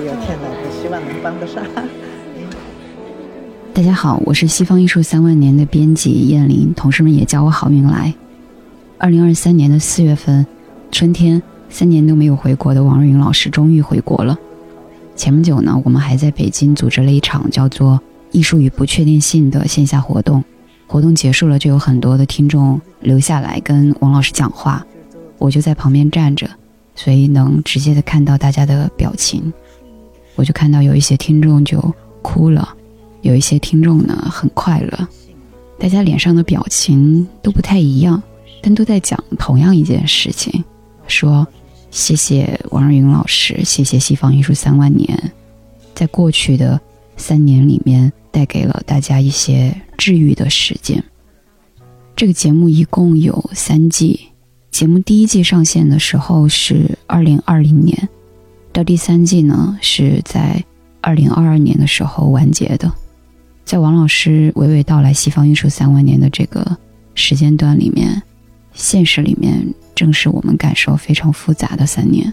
有天的，我希望能帮得上。大家好，我是西方艺术三万年的编辑燕玲，同事们也叫我好运来。二零二三年的四月份，春天，三年都没有回国的王若云老师终于回国了。前不久呢，我们还在北京组织了一场叫做“艺术与不确定性”的线下活动。活动结束了，就有很多的听众留下来跟王老师讲话，我就在旁边站着，所以能直接的看到大家的表情。我就看到有一些听众就哭了，有一些听众呢很快乐，大家脸上的表情都不太一样。但都在讲同样一件事情，说谢谢王若云老师，谢谢西方艺术三万年，在过去的三年里面带给了大家一些治愈的时间。这个节目一共有三季，节目第一季上线的时候是二零二零年，到第三季呢是在二零二二年的时候完结的。在王老师娓娓道来西方艺术三万年的这个时间段里面。现实里面，正是我们感受非常复杂的三年。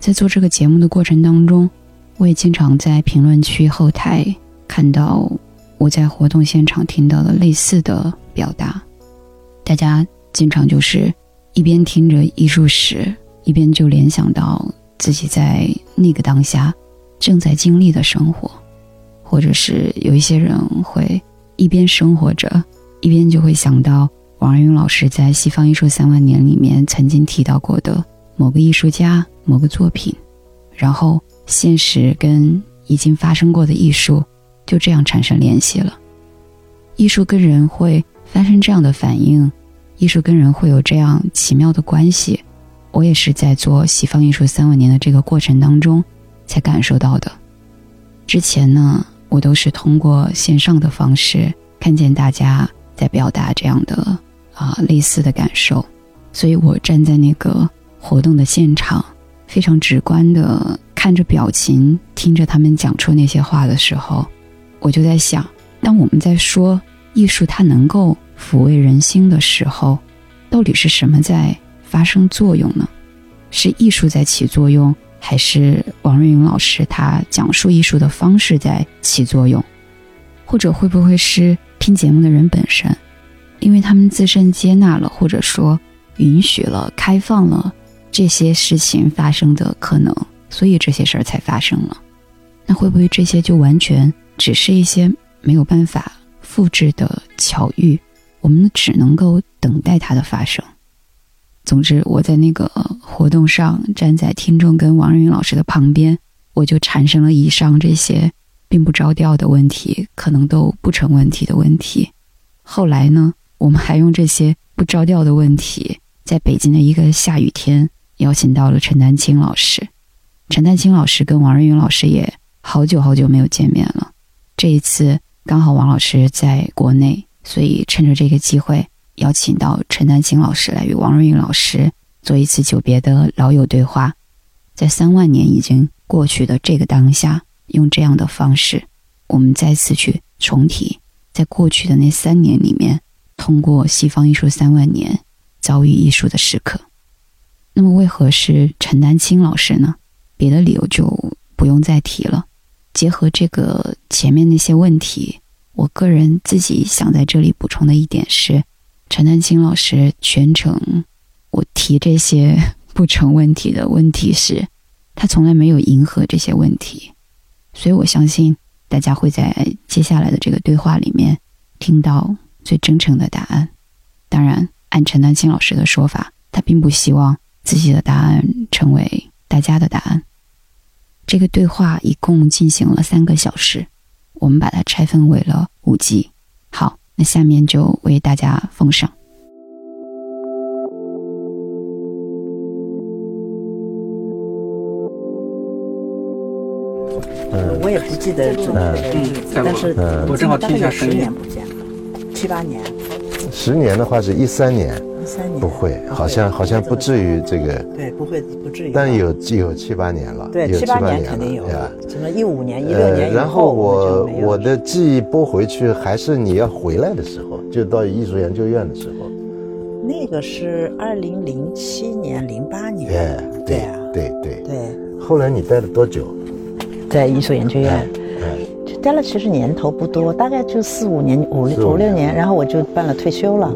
在做这个节目的过程当中，我也经常在评论区后台看到我在活动现场听到的类似的表达。大家经常就是一边听着艺术史，一边就联想到自己在那个当下正在经历的生活，或者是有一些人会一边生活着。一边就会想到王二云老师在《西方艺术三万年》里面曾经提到过的某个艺术家、某个作品，然后现实跟已经发生过的艺术就这样产生联系了。艺术跟人会发生这样的反应，艺术跟人会有这样奇妙的关系。我也是在做《西方艺术三万年》的这个过程当中才感受到的。之前呢，我都是通过线上的方式看见大家。在表达这样的啊类似的感受，所以我站在那个活动的现场，非常直观的看着表情，听着他们讲出那些话的时候，我就在想，当我们在说艺术它能够抚慰人心的时候，到底是什么在发生作用呢？是艺术在起作用，还是王瑞云老师他讲述艺术的方式在起作用？或者会不会是？听节目的人本身，因为他们自身接纳了，或者说允许了、开放了这些事情发生的可能，所以这些事儿才发生了。那会不会这些就完全只是一些没有办法复制的巧遇？我们只能够等待它的发生。总之，我在那个活动上站在听众跟王云老师的旁边，我就产生了以上这些。并不着调的问题，可能都不成问题的问题。后来呢，我们还用这些不着调的问题，在北京的一个下雨天，邀请到了陈丹青老师。陈丹青老师跟王瑞云老师也好久好久没有见面了。这一次刚好王老师在国内，所以趁着这个机会，邀请到陈丹青老师来与王瑞云老师做一次久别的老友对话。在三万年已经过去的这个当下。用这样的方式，我们再次去重提，在过去的那三年里面，通过西方艺术三万年遭遇艺术的时刻。那么，为何是陈丹青老师呢？别的理由就不用再提了。结合这个前面那些问题，我个人自己想在这里补充的一点是，陈丹青老师全程我提这些不成问题的问题时，他从来没有迎合这些问题。所以我相信，大家会在接下来的这个对话里面听到最真诚的答案。当然，按陈丹青老师的说法，他并不希望自己的答案成为大家的答案。这个对话一共进行了三个小时，我们把它拆分为了五集。好，那下面就为大家奉上。嗯，我也不记得准确日子，但是我正好听一下十年不见了，七八年。十年的话是一三年，一三年不会，好像好像不至于这个。对，不会不至于。但有有七八年了，对，七八年肯定有。什么一五年、一六年然后我我的记忆拨回去，还是你要回来的时候，就到艺术研究院的时候。那个是二零零七年、零八年。对对。对对对。后来你待了多久？在艺术研究院，就待了其实年头不多，大概就四五年、五五六年，然后我就办了退休了。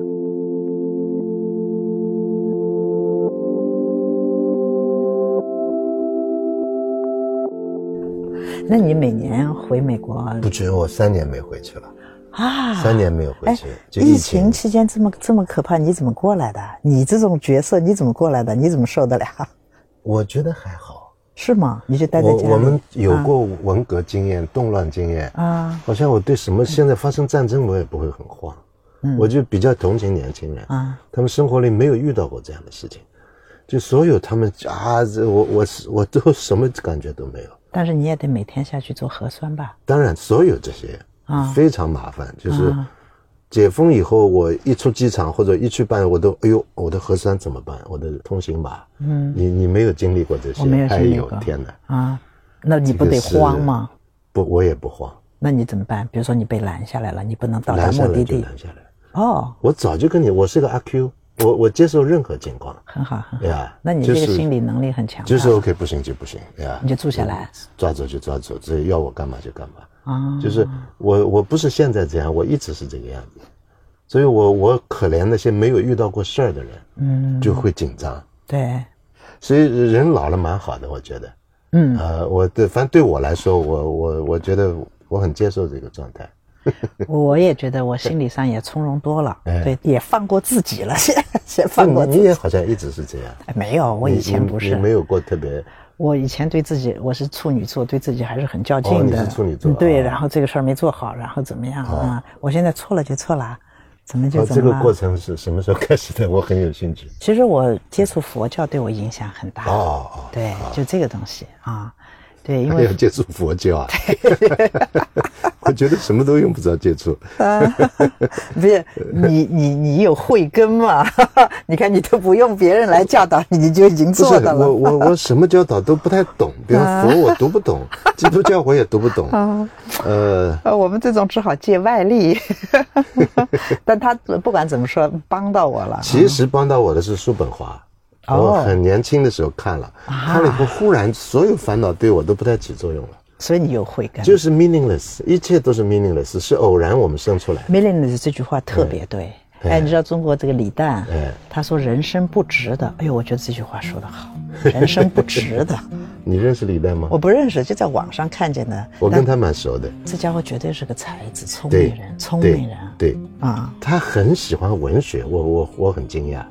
那你每年回美国？不止，我三年没回去了啊！三年没有回去。疫情期间这么这么可怕，你怎么过来的？你这种角色你怎么过来的？你怎么受得了？我觉得还好。是吗？你就待在家里。我们有过文革经验、动乱经验啊。好像我对什么现在发生战争，我也不会很慌。嗯，我就比较同情年轻人啊。他们生活里没有遇到过这样的事情，就所有他们啊，这我我是我都什么感觉都没有。但是你也得每天下去做核酸吧？当然，所有这些啊非常麻烦。就是解封以后，我一出机场或者一去办，我都哎呦，我的核酸怎么办？我的通行码？嗯，你你没有经历过这些？我没有经历过。天哪！啊，那你不得慌吗？不，我也不慌。那你怎么办？比如说你被拦下来了，你不能到达目的地。拦下来。哦，我早就跟你，我是个阿 Q。我我接受任何情况，很好，对呀。那你这个心理能力很强。就是 OK，不行就不行。你就住下来，抓走就抓走，这要我干嘛就干嘛。啊，就是我我不是现在这样，我一直是这个样子，所以我我可怜那些没有遇到过事儿的人，嗯，就会紧张。对，所以人老了蛮好的，我觉得。嗯，呃，我对，反正对我来说，我我我觉得我很接受这个状态。我也觉得我心理上也从容多了，对，也放过自己了，先 先放过。你也好像一直是这样。没有，我以前不是。没有过特别。我以前对自己，我是处女座，对自己还是很较劲的。处女座。对，然后这个事儿没做好，然后怎么样啊？我现在错了就错了，怎么就怎么这个过程是什么时候开始的？我很有兴趣。其实我接触佛教对我影响很大。哦。对，就这个东西啊。对，因为要接触佛教啊，我觉得什么都用不着接触。不是你你你有慧根嘛？你看你都不用别人来教导你，你就已经做到了。我我我什么教导都不太懂，比如佛我读不懂，基督教我也读不懂。啊呃，我们这种只好借外力。但他不管怎么说，帮到我了。其实帮到我的是叔本华。我很年轻的时候看了，看了以后忽然所有烦恼对我都不太起作用了。所以你有慧根，就是 meaningless，一切都是 meaningless，是偶然我们生出来。meaningless 这句话特别对。哎，你知道中国这个李诞，他说人生不值得。哎呦，我觉得这句话说得好，人生不值得。你认识李诞吗？我不认识，就在网上看见的。我跟他蛮熟的。这家伙绝对是个才子，聪明人，聪明人。对啊，他很喜欢文学，我我我很惊讶。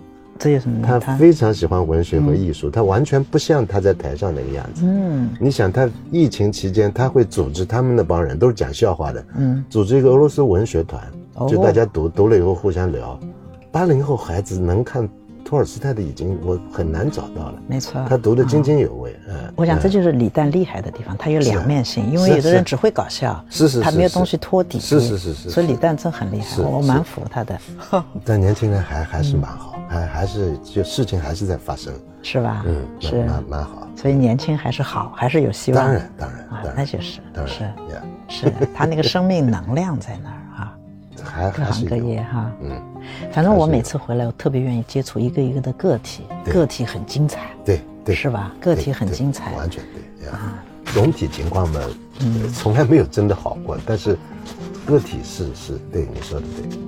这有什么？他非常喜欢文学和艺术，他完全不像他在台上那个样子。嗯，你想他疫情期间他会组织他们那帮人都是讲笑话的，嗯，组织一个俄罗斯文学团，就大家读读了以后互相聊。八零后孩子能看。托尔斯泰的已经我很难找到了，没错，他读的津津有味。嗯，我想这就是李诞厉害的地方，他有两面性，因为有的人只会搞笑，是是，他没有东西托底，是是是是，所以李诞真很厉害，我蛮服他的。但年轻人还还是蛮好，还还是就事情还是在发生，是吧？嗯，是蛮蛮好，所以年轻还是好，还是有希望。当然当然啊，那就是是 是，他那个生命能量在那儿啊，还各行各业哈，嗯。反正我每次回来，我特别愿意接触一个一个的个体，个体很精彩，对对，是吧？个体很精彩，完全对啊。总体情况嘛，嗯，从来没有真的好过，但是个体是是对你说的对。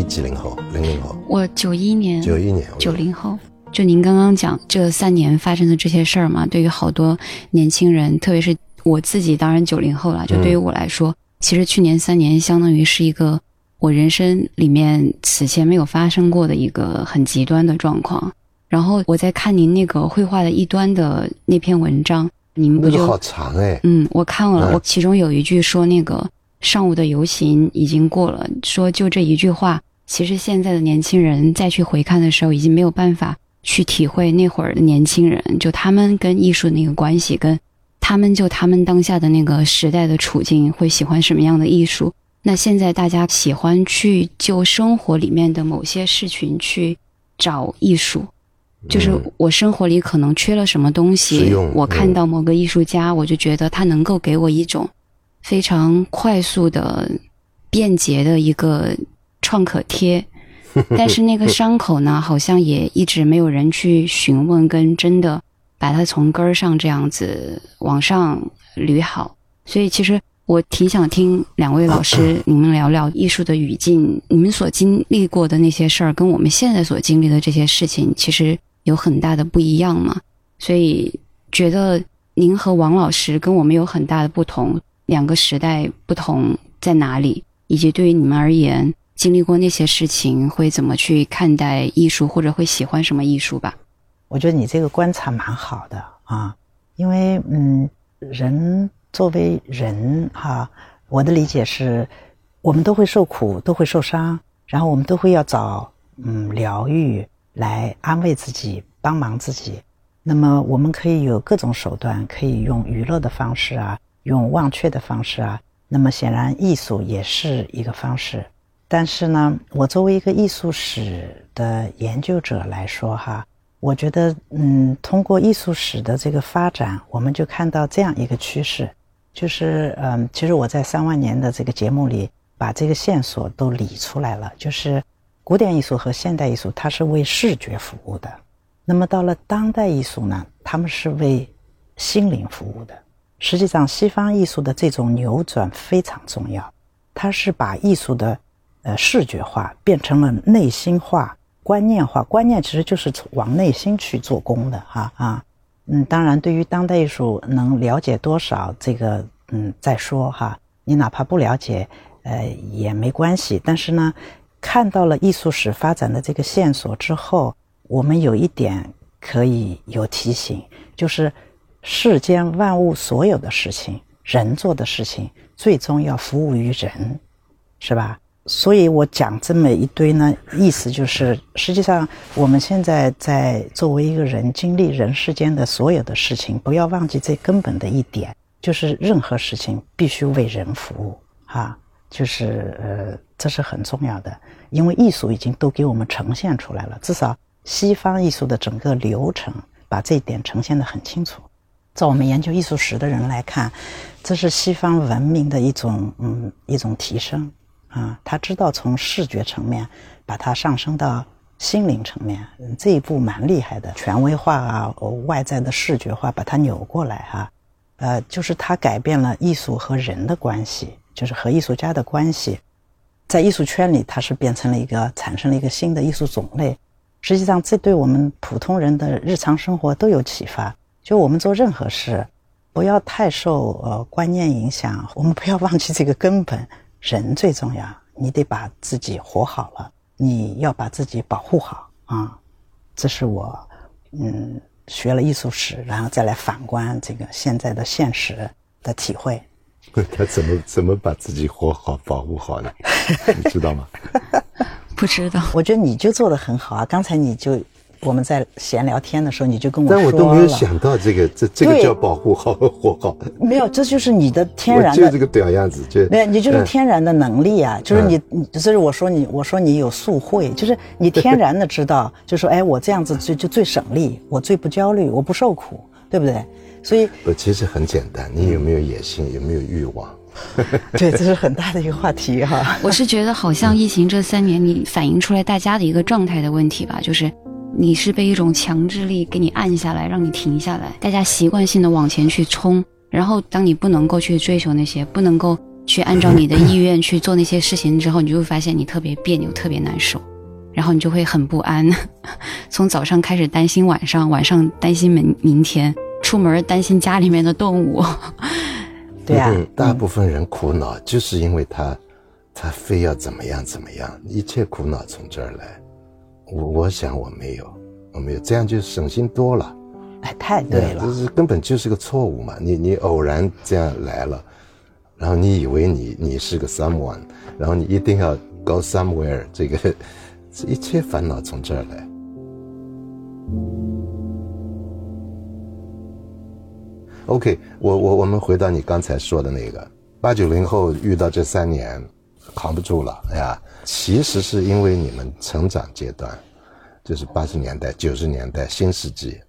你你几零后？零零后？我九一年，九一年，九零后。就您刚刚讲这三年发生的这些事儿嘛，对于好多年轻人，特别是我自己，当然九零后了。就对于我来说，其实去年三年相当于是一个我人生里面此前没有发生过的一个很极端的状况。然后我在看您那个绘画的一端的那篇文章，您不就好长哎？嗯，我看了，我其中有一句说那个上午的游行已经过了，说就这一句话，其实现在的年轻人再去回看的时候，已经没有办法。去体会那会儿的年轻人，就他们跟艺术的那个关系，跟他们就他们当下的那个时代的处境，会喜欢什么样的艺术？那现在大家喜欢去就生活里面的某些事情去找艺术，就是我生活里可能缺了什么东西，我看到某个艺术家，我就觉得他能够给我一种非常快速的、便捷的一个创可贴，但是那个伤口呢，好像也一直没有人去询问，跟真的把它从根儿上这样子往上捋好。所以，其实我挺想听两位老师你们聊聊艺术的语境，你们所经历过的那些事儿，跟我们现在所经历的这些事情，其实有很大的不一样嘛。所以，觉得您和王老师跟我们有很大的不同。两个时代不同在哪里，以及对于你们而言，经历过那些事情会怎么去看待艺术，或者会喜欢什么艺术吧？我觉得你这个观察蛮好的啊，因为嗯，人作为人哈，我的理解是，我们都会受苦，都会受伤，然后我们都会要找嗯疗愈来安慰自己，帮忙自己。那么我们可以有各种手段，可以用娱乐的方式啊。用忘却的方式啊，那么显然艺术也是一个方式。但是呢，我作为一个艺术史的研究者来说哈，我觉得嗯，通过艺术史的这个发展，我们就看到这样一个趋势，就是嗯，其实我在三万年的这个节目里把这个线索都理出来了，就是古典艺术和现代艺术它是为视觉服务的，那么到了当代艺术呢，他们是为心灵服务的。实际上，西方艺术的这种扭转非常重要，它是把艺术的，呃，视觉化变成了内心化、观念化。观念其实就是往内心去做工的，哈啊，嗯，当然，对于当代艺术能了解多少，这个嗯再说哈。你哪怕不了解，呃，也没关系。但是呢，看到了艺术史发展的这个线索之后，我们有一点可以有提醒，就是。世间万物所有的事情，人做的事情，最终要服务于人，是吧？所以我讲这么一堆呢，意思就是，实际上我们现在在作为一个人经历人世间的所有的事情，不要忘记最根本的一点，就是任何事情必须为人服务，哈，就是呃，这是很重要的，因为艺术已经都给我们呈现出来了，至少西方艺术的整个流程把这一点呈现的很清楚。在我们研究艺术史的人来看，这是西方文明的一种嗯一种提升啊。他知道从视觉层面把它上升到心灵层面，这一步蛮厉害的。权威化啊，外在的视觉化把它扭过来哈，呃，就是他改变了艺术和人的关系，就是和艺术家的关系，在艺术圈里，它是变成了一个产生了一个新的艺术种类。实际上，这对我们普通人的日常生活都有启发。就我们做任何事，不要太受呃观念影响。我们不要忘记这个根本，人最重要。你得把自己活好了，你要把自己保护好啊。这是我嗯学了艺术史，然后再来反观这个现在的现实的体会。他怎么怎么把自己活好、保护好呢？你知道吗？不知道。我觉得你就做的很好啊。刚才你就。我们在闲聊天的时候，你就跟我说但我都没有想到这个，这这个叫保护好和活好。没有，这就是你的天然的。就这个屌样子，就没有，你就是天然的能力啊！就是你，你，这是我说你，我说你有素慧，就是你天然的知道，就说哎，我这样子就就最省力，我最不焦虑，我不受苦，对不对？所以，我其实很简单，你有没有野心，有没有欲望？对，这是很大的一个话题哈。我是觉得，好像疫情这三年，你反映出来大家的一个状态的问题吧，就是。你是被一种强制力给你按下来，让你停下来。大家习惯性的往前去冲，然后当你不能够去追求那些，不能够去按照你的意愿去做那些事情之后，你就会发现你特别别扭，特别难受，然后你就会很不安。从早上开始担心晚上，晚上担心明明天，出门担心家里面的动物。对呀，大部分人苦恼就是因为他，他非要怎么样怎么样，一切苦恼从这儿来。我我想我没有，我没有，这样就省心多了。哎，太对了，这是根本就是个错误嘛！你你偶然这样来了，然后你以为你你是个 someone，然后你一定要 go somewhere，这个这一切烦恼从这儿来。OK，我我我们回到你刚才说的那个八九零后遇到这三年，扛不住了，哎呀。其实是因为你们成长阶段，就是八十年代、九十年代、新世纪，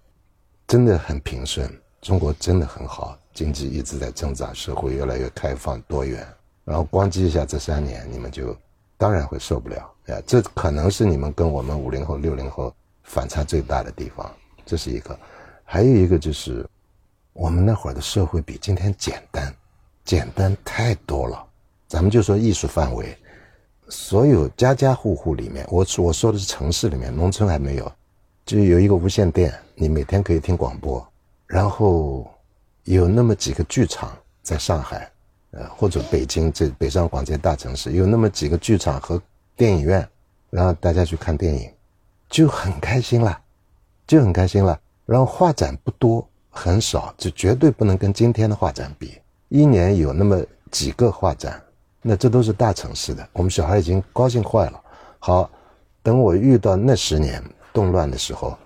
真的很平顺，中国真的很好，经济一直在增长，社会越来越开放多元。然后咣叽一下，这三年你们就当然会受不了。哎呀，这可能是你们跟我们五零后、六零后反差最大的地方，这是一个。还有一个就是，我们那会儿的社会比今天简单，简单太多了。咱们就说艺术范围，所有家家户户里面，我我说的是城市里面，农村还没有，就有一个无线电，你每天可以听广播，然后有那么几个剧场，在上海，呃或者北京这北上广这些大城市，有那么几个剧场和电影院，然后大家去看电影，就很开心了，就很开心了。然后画展不多，很少，就绝对不能跟今天的画展比。一年有那么几个画展，那这都是大城市的。我们小孩已经高兴坏了。好，等我遇到那十年动乱的时候，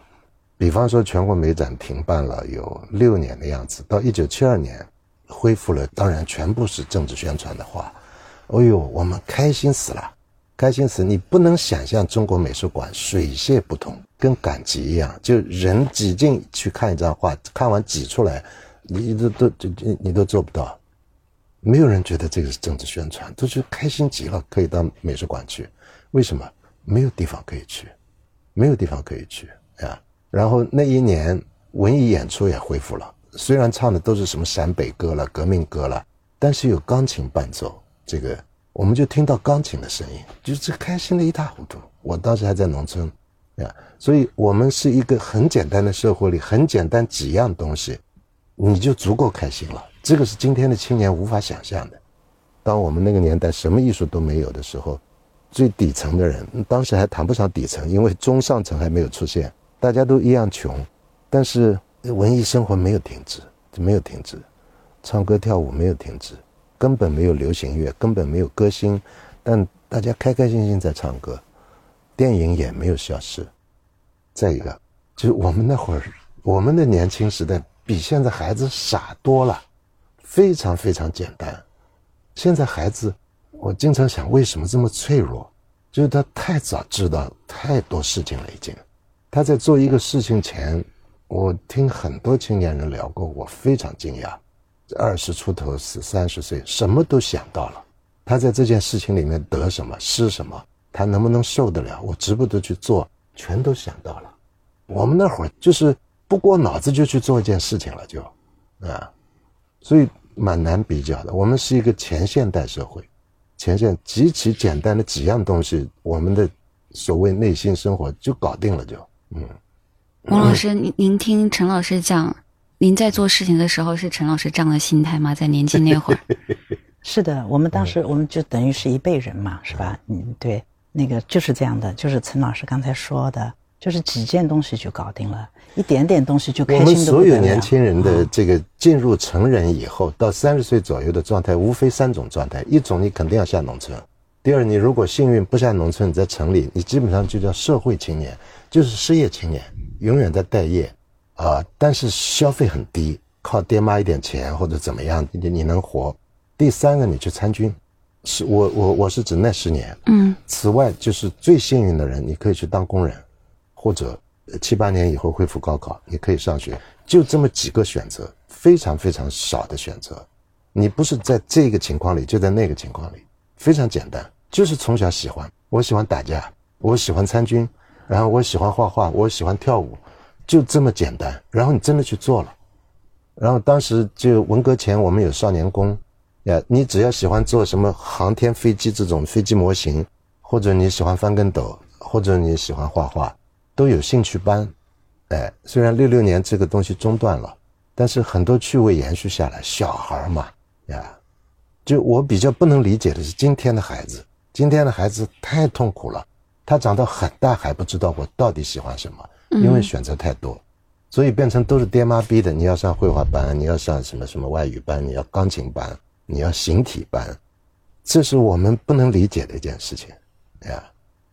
比方说全国美展停办了有六年的样子，到一九七二年恢复了，当然全部是政治宣传的画。哎呦，我们开心死了。开心死！你不能想象中国美术馆水泄不通，跟赶集一样，就人挤进去看一张画，看完挤出来，你都都你你都做不到。没有人觉得这个是政治宣传，都是开心极了，可以到美术馆去。为什么？没有地方可以去，没有地方可以去啊！然后那一年文艺演出也恢复了，虽然唱的都是什么陕北歌了、革命歌了，但是有钢琴伴奏，这个。我们就听到钢琴的声音，就是开心的一塌糊涂。我当时还在农村，啊，所以我们是一个很简单的社会里，很简单几样东西，你就足够开心了。这个是今天的青年无法想象的。当我们那个年代什么艺术都没有的时候，最底层的人，当时还谈不上底层，因为中上层还没有出现，大家都一样穷，但是文艺生活没有停止，没有停止，唱歌跳舞没有停止。根本没有流行乐，根本没有歌星，但大家开开心心在唱歌，电影也没有消失。再一个，就是我们那会儿，我们的年轻时代比现在孩子傻多了，非常非常简单。现在孩子，我经常想，为什么这么脆弱？就是他太早知道太多事情了，已经。他在做一个事情前，我听很多青年人聊过，我非常惊讶。二十出头是三十岁，什么都想到了。他在这件事情里面得什么失什么，他能不能受得了？我值不得去做，全都想到了。我们那会儿就是不过脑子就去做一件事情了，就啊，所以蛮难比较的。我们是一个前现代社会，前现极其简单的几样东西，我们的所谓内心生活就搞定了，就嗯。王老师，您您听陈老师讲。您在做事情的时候是陈老师这样的心态吗？在年轻那会儿，是的，我们当时我们就等于是一辈人嘛，是吧？嗯，对，那个就是这样的，就是陈老师刚才说的，就是几件东西就搞定了，一点点东西就开心我们所有年轻人的这个进入成人以后到三十岁左右的状态，无非三种状态：一种你肯定要下农村；第二，你如果幸运不下农村，你在城里，你基本上就叫社会青年，就是失业青年，永远在待业。啊，但是消费很低，靠爹妈一点钱或者怎么样，你你能活。第三个，你去参军，是我我我是指那十年。嗯。此外，就是最幸运的人，你可以去当工人，或者七八年以后恢复高考，你可以上学。就这么几个选择，非常非常少的选择。你不是在这个情况里，就在那个情况里，非常简单，就是从小喜欢，我喜欢打架，我喜欢参军，然后我喜欢画画，我喜欢跳舞。就这么简单，然后你真的去做了，然后当时就文革前我们有少年宫，呀，你只要喜欢做什么航天飞机这种飞机模型，或者你喜欢翻跟斗，或者你喜欢画画，都有兴趣班，哎，虽然六六年这个东西中断了，但是很多趣味延续下来，小孩嘛，呀，就我比较不能理解的是今天的孩子，今天的孩子太痛苦了，他长到很大还不知道我到底喜欢什么。因为选择太多，所以变成都是爹妈逼的。你要上绘画班，你要上什么什么外语班，你要钢琴班，你要形体班，这是我们不能理解的一件事情，呀。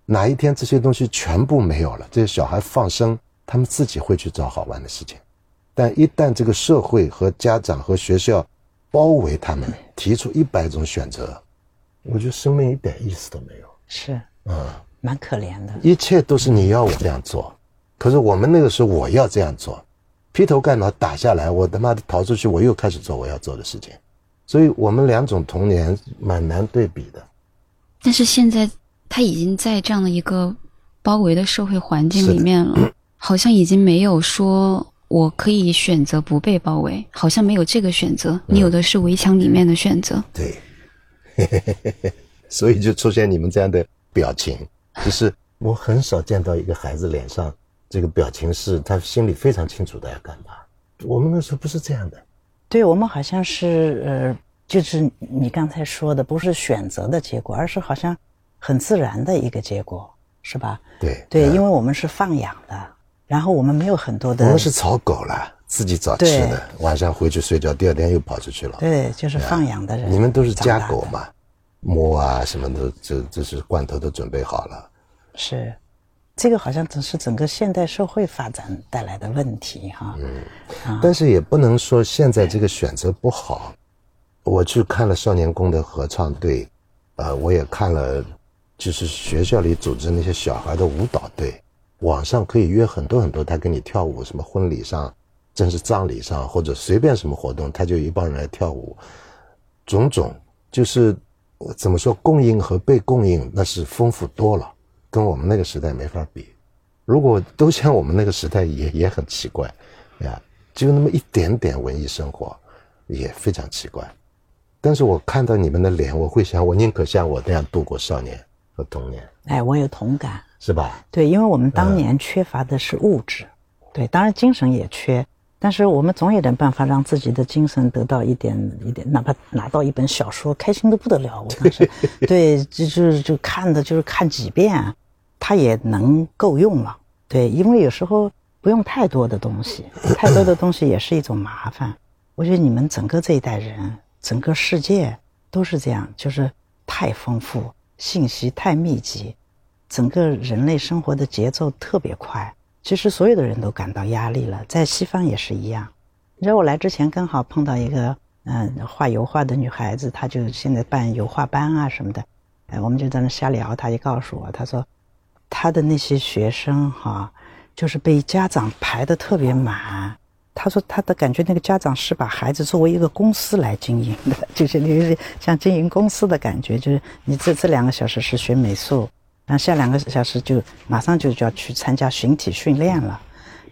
哪一天这些东西全部没有了，这些小孩放生，他们自己会去找好玩的事情。但一旦这个社会和家长和学校包围他们，提出一百种选择，我觉得生命一点意思都没有。是，嗯，蛮可怜的。一切都是你要我这样做。可是我们那个时候，我要这样做，劈头盖脑打下来，我他妈的逃出去，我又开始做我要做的事情。所以我们两种童年蛮难对比的。但是现在他已经在这样的一个包围的社会环境里面了，好像已经没有说我可以选择不被包围，好像没有这个选择。你有的是围墙里面的选择。对，所以就出现你们这样的表情，就是我很少见到一个孩子脸上。这个表情是他心里非常清楚的要干嘛。我们那时候不是这样的，对我们好像是呃，就是你刚才说的，不是选择的结果，而是好像很自然的一个结果，是吧？对对，因为我们是放养的，然后我们没有很多的，我们是草狗了，自己找吃的，晚上回去睡觉，第二天又跑出去了。对，就是放养的人。你们都是家狗嘛，摸啊什么的，这这是罐头都准备好了。是。这个好像只是整个现代社会发展带来的问题哈，嗯，但是也不能说现在这个选择不好。我去看了少年宫的合唱队，呃，我也看了，就是学校里组织那些小孩的舞蹈队，网上可以约很多很多，他跟你跳舞，什么婚礼上，正式葬礼上，或者随便什么活动，他就一帮人来跳舞，种种就是怎么说供应和被供应那是丰富多了。跟我们那个时代没法比，如果都像我们那个时代，也也很奇怪，呀，就那么一点点文艺生活，也非常奇怪。但是我看到你们的脸，我会想，我宁可像我这样度过少年和童年。哎，我有同感，是吧？对，因为我们当年缺乏的是物质，对，当然精神也缺。但是我们总有点办法让自己的精神得到一点一点，哪怕拿到一本小说，开心的不得了。我当时，对，就就就看的就是看几遍。它也能够用了，对，因为有时候不用太多的东西，太多的东西也是一种麻烦。我觉得你们整个这一代人，整个世界都是这样，就是太丰富，信息太密集，整个人类生活的节奏特别快。其实所有的人都感到压力了，在西方也是一样。你知道我来之前刚好碰到一个嗯画油画的女孩子，她就现在办油画班啊什么的，哎，我们就在那瞎聊，她就告诉我，她说。她的那些学生哈，就是被家长排的特别满。他说他的感觉，那个家长是把孩子作为一个公司来经营的，就是那像经营公司的感觉。就是你这这两个小时是学美术，然后下两个小时就马上就就要去参加群体训练了，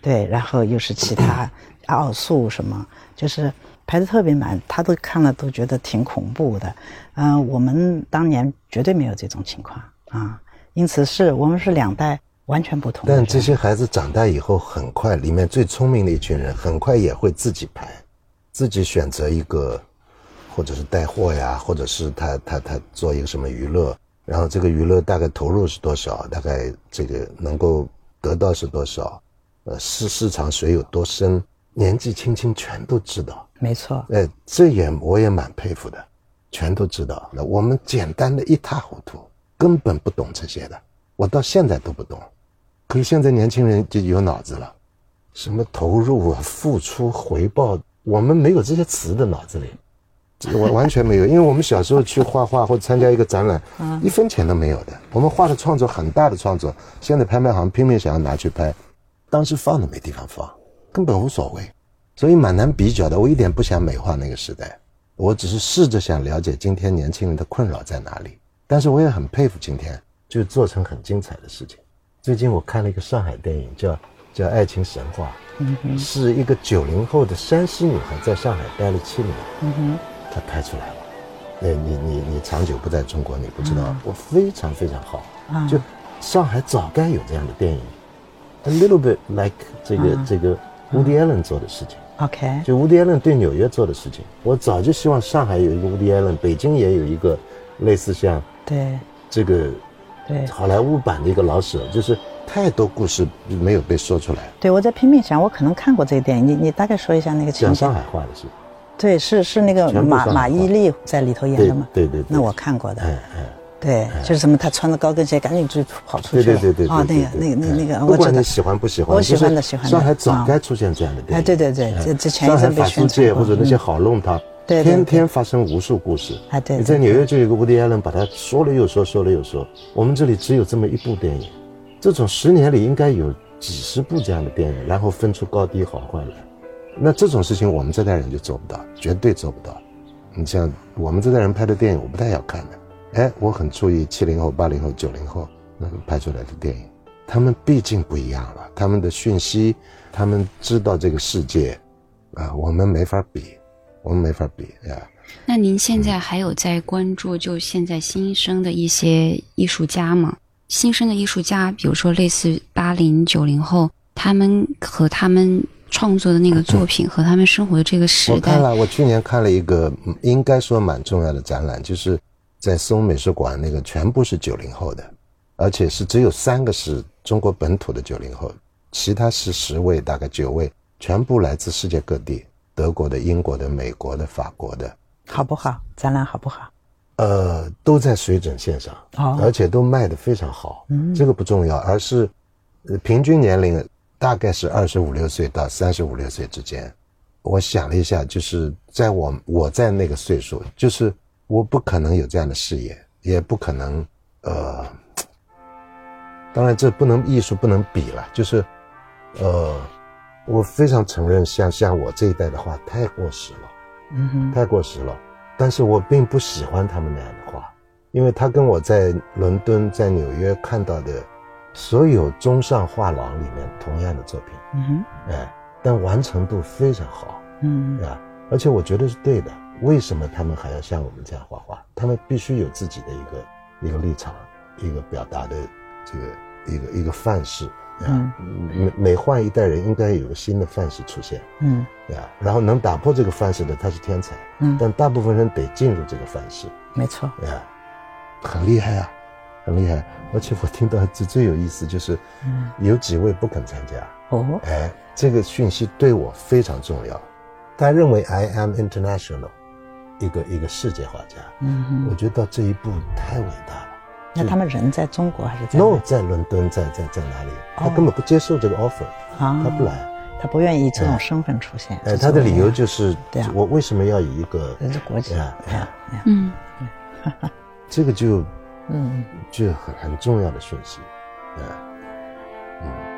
对，然后又是其他奥数什么，就是排的特别满。他都看了都觉得挺恐怖的。嗯，我们当年绝对没有这种情况啊。因此，是我们是两代完全不同。但这些孩子长大以后，很快里面最聪明的一群人，很快也会自己排，自己选择一个，或者是带货呀，或者是他他他做一个什么娱乐，然后这个娱乐大概投入是多少，大概这个能够得到是多少，呃，市市场水有多深，年纪轻轻全都知道。没错。哎，这也我也蛮佩服的，全都知道。那我们简单的一塌糊涂。根本不懂这些的，我到现在都不懂。可是现在年轻人就有脑子了，什么投入啊、付出、回报，我们没有这些词的脑子里，我完全没有。因为我们小时候去画画或参加一个展览，一分钱都没有的。我们画的创作很大的创作，现在拍卖行拼命想要拿去拍，当时放都没地方放，根本无所谓，所以蛮难比较的。我一点不想美化那个时代，我只是试着想了解今天年轻人的困扰在哪里。但是我也很佩服今天就做成很精彩的事情。最近我看了一个上海电影，叫叫《爱情神话》，是一个九零后的山西女孩在上海待了七年，她拍出来了。那你你你长久不在中国，你不知道，我非常非常好。就上海早该有这样的电影，a little bit like 这个这个 Woody Allen 做的事情。OK，就 Woody Allen 对纽约做的事情，我早就希望上海有一个 Woody Allen，北京也有一个类似像。对，这个，对好莱坞版的一个老舍，就是太多故事没有被说出来。对，我在拼命想，我可能看过这个电影，你你大概说一下那个情讲上海话的是？对，是是那个马马伊琍在里头演的吗？对对对。那我看过的。哎哎。对，就是什么，他穿着高跟鞋，赶紧就跑出去了。对对对对。啊，那个那个那那个，我管你喜欢不喜欢，我喜欢的喜欢的。上海早该出现这样的电影。哎，对对对，这这前一阵被宣传或者那些好弄堂。天天发生无数故事啊！对，你在纽约就有个 Woody Allen，，把他说了又说，说了又说。我们这里只有这么一部电影，这种十年里应该有几十部这样的电影，然后分出高低好坏来。那这种事情我们这代人就做不到，绝对做不到。你像我们这代人拍的电影，我不太要看的。哎，我很注意七零后、八零后、九零后那个拍出来的电影，他们毕竟不一样了，他们的讯息，他们知道这个世界，啊，我们没法比，我们没法比呀。那您现在还有在关注就现在新生的一些艺术家吗？新生的艺术家，比如说类似八零九零后，他们和他们创作的那个作品和他们生活的这个时代。我看了，我去年看了一个应该说蛮重要的展览，就是在松美术馆那个全部是九零后的，而且是只有三个是中国本土的九零后，其他是十位，大概九位，全部来自世界各地，德国的、英国的、美国的、法国的。好不好？展览好不好？呃，都在水准线上，而且都卖的非常好。嗯，这个不重要，而是，平均年龄大概是二十五六岁到三十五六岁之间。我想了一下，就是在我我在那个岁数，就是我不可能有这样的视野，也不可能。呃，当然这不能艺术不能比了，就是，呃，我非常承认，像像我这一代的话太过时了。嗯哼，太过时了，但是我并不喜欢他们那样的画，因为他跟我在伦敦、在纽约看到的所有中上画廊里面同样的作品，嗯哼，哎，但完成度非常好，嗯，对吧？而且我觉得是对的。为什么他们还要像我们这样画画？他们必须有自己的一个一个立场，一个表达的这个一个一个范式。嗯，每每换一代人，应该有个新的范式出现。嗯，对啊，然后能打破这个范式的，他是天才。嗯，但大部分人得进入这个范式。没错。对啊，很厉害啊，很厉害。而且我听到最最有意思就是，有几位不肯参加。哦。哎，这个讯息对我非常重要。他认为 I am international，一个一个世界画家。嗯我觉得到这一步太伟大了。那他们人在中国还是在？no，在伦敦，在在在哪里？他根本不接受这个 offer，他不来，他不愿意以这种身份出现。哎，他的理由就是，我为什么要以一个人家国籍？嗯，这个就嗯，就很很重要的讯息，嗯嗯。